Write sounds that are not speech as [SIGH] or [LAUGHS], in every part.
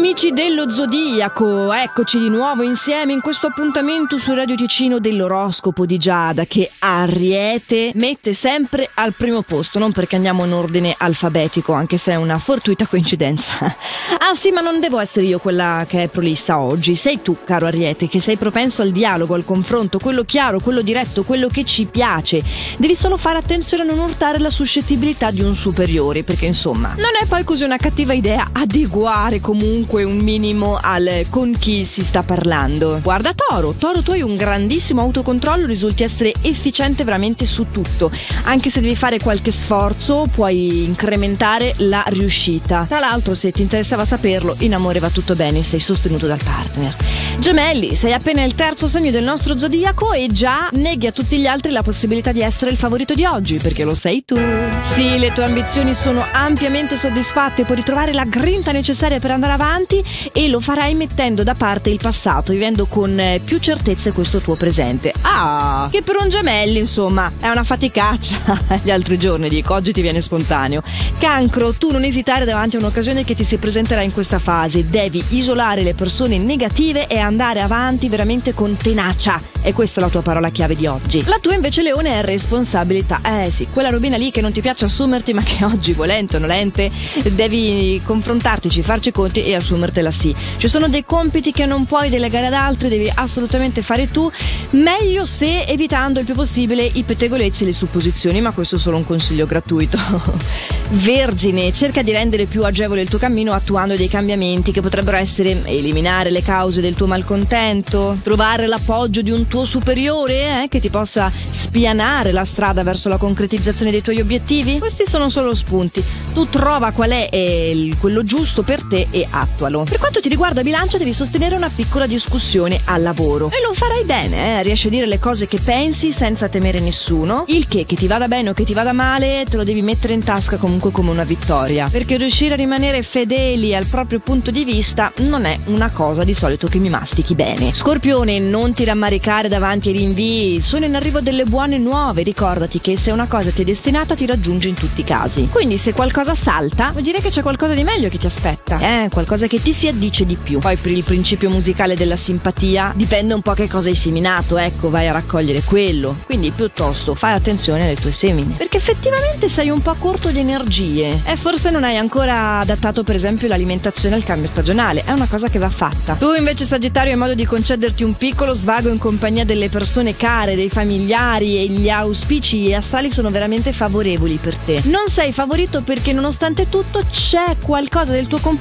Amici dello Zodiaco, eccoci di nuovo insieme in questo appuntamento su Radio Ticino dell'oroscopo di Giada che Ariete mette sempre al primo posto, non perché andiamo in ordine alfabetico, anche se è una fortuita coincidenza. [LAUGHS] ah sì, ma non devo essere io quella che è prolissa oggi, sei tu, caro Ariete, che sei propenso al dialogo, al confronto, quello chiaro, quello diretto, quello che ci piace. Devi solo fare attenzione a non urtare la suscettibilità di un superiore, perché insomma, non è poi così una cattiva idea adeguare comunque comunque un minimo al con chi si sta parlando. Guarda Toro, Toro tu hai un grandissimo autocontrollo, risulti essere efficiente veramente su tutto. Anche se devi fare qualche sforzo, puoi incrementare la riuscita. Tra l'altro, se ti interessava saperlo, in amore va tutto bene, sei sostenuto dal partner. Gemelli, sei appena il terzo segno del nostro zodiaco e già neghi a tutti gli altri la possibilità di essere il favorito di oggi, perché lo sei tu. Sì, le tue ambizioni sono ampiamente soddisfatte, puoi ritrovare la grinta necessaria per andare avanti e lo farai mettendo da parte il passato, vivendo con eh, più certezze questo tuo presente. Ah, che per un gemelli, insomma, è una faticaccia. [LAUGHS] Gli altri giorni dico, oggi ti viene spontaneo. Cancro, tu non esitare davanti a un'occasione che ti si presenterà in questa fase. Devi isolare le persone negative e andare avanti veramente con tenacia. E questa è la tua parola chiave di oggi. La tua invece, Leone, è responsabilità. Eh sì, quella robina lì che non ti piace assumerti, ma che [LAUGHS] oggi, volente o nolente, devi confrontartici, farci conti e assumertela sì. Ci sono dei compiti che non puoi delegare ad altri, devi assolutamente fare tu. Meglio se evitando il più possibile i pettegolezzi e le supposizioni, ma questo è solo un consiglio gratuito. [LAUGHS] Vergine, cerca di rendere più agevole il tuo cammino attuando dei cambiamenti che potrebbero essere eliminare le cause del tuo malcontento, trovare l'appoggio di un tuo superiore eh, che ti possa spianare la strada verso la concretizzazione dei tuoi obiettivi. Questi sono solo spunti. Tu trova qual è eh, quello giusto per te e attualo. Per quanto ti riguarda bilancia, devi sostenere una piccola discussione al lavoro. E lo farai bene, eh? riesci a dire le cose che pensi senza temere nessuno. Il che, che ti vada bene o che ti vada male, te lo devi mettere in tasca comunque come una vittoria. Perché riuscire a rimanere fedeli al proprio punto di vista non è una cosa di solito che mi mastichi bene. Scorpione, non ti rammaricare davanti ai rinvii, sono in arrivo delle buone nuove. Ricordati che se una cosa ti è destinata ti raggiunge in tutti i casi. Quindi se qualcosa salta, vuol dire che c'è qualcosa di meglio che ti aspetta. Eh, qualcosa che ti si addice di più. Poi per il principio musicale della simpatia dipende un po' che cosa hai seminato, ecco, vai a raccogliere quello. Quindi piuttosto fai attenzione alle tue semine. Perché effettivamente sei un po' corto di energie. E forse non hai ancora adattato per esempio l'alimentazione al cambio stagionale, è una cosa che va fatta. Tu invece Sagittario hai modo di concederti un piccolo svago in compagnia delle persone care, dei familiari e gli auspici astrali sono veramente favorevoli per te. Non sei favorito perché nonostante tutto c'è qualcosa del tuo comportamento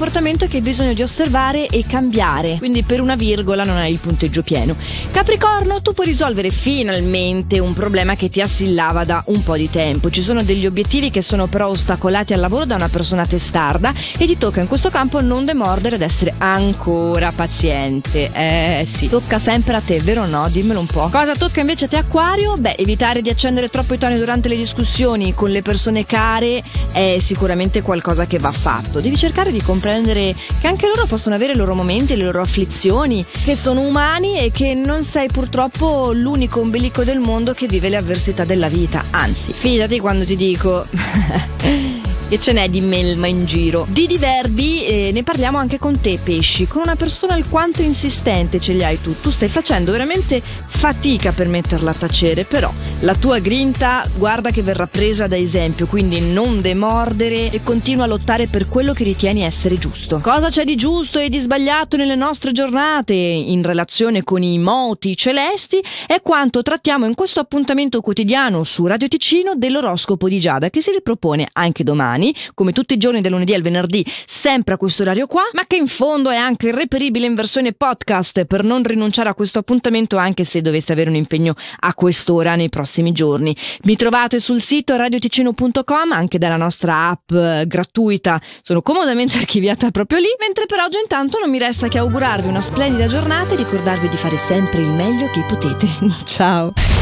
che hai bisogno di osservare e cambiare. Quindi per una virgola non hai il punteggio pieno. Capricorno, tu puoi risolvere finalmente un problema che ti assillava da un po' di tempo. Ci sono degli obiettivi che sono però ostacolati al lavoro da una persona testarda e ti tocca in questo campo non demordere ed essere ancora paziente. Eh sì, tocca sempre a te, vero o no? Dimmelo un po'. Cosa tocca invece a te Acquario? Beh, evitare di accendere troppo i toni durante le discussioni con le persone care è sicuramente qualcosa che va fatto. Devi cercare di comprendere che anche loro possono avere i loro momenti, le loro afflizioni, che sono umani e che non sei purtroppo l'unico ombelico del mondo che vive le avversità della vita. Anzi, fidati quando ti dico [LAUGHS] che ce n'è di melma in giro. Di diverbi eh, ne parliamo anche con te, pesci, con una persona alquanto insistente ce li hai tu. Tu stai facendo veramente fatica per metterla a tacere, però la tua grinta guarda che verrà presa da esempio, quindi non demordere e continua a lottare per quello che ritieni essere giusto. Cosa c'è di giusto e di sbagliato nelle nostre giornate in relazione con i moti celesti è quanto trattiamo in questo appuntamento quotidiano su Radio Ticino dell'oroscopo di Giada che si ripropone anche domani come tutti i giorni del lunedì al venerdì, sempre a questo orario qua, ma che in fondo è anche reperibile in versione podcast per non rinunciare a questo appuntamento anche se doveste avere un impegno a quest'ora nei prossimi giorni. Mi trovate sul sito radioticino.com, anche dalla nostra app eh, gratuita, sono comodamente [LAUGHS] archiviata proprio lì, mentre per oggi intanto non mi resta che augurarvi una splendida giornata e ricordarvi di fare sempre il meglio che potete. [LAUGHS] Ciao!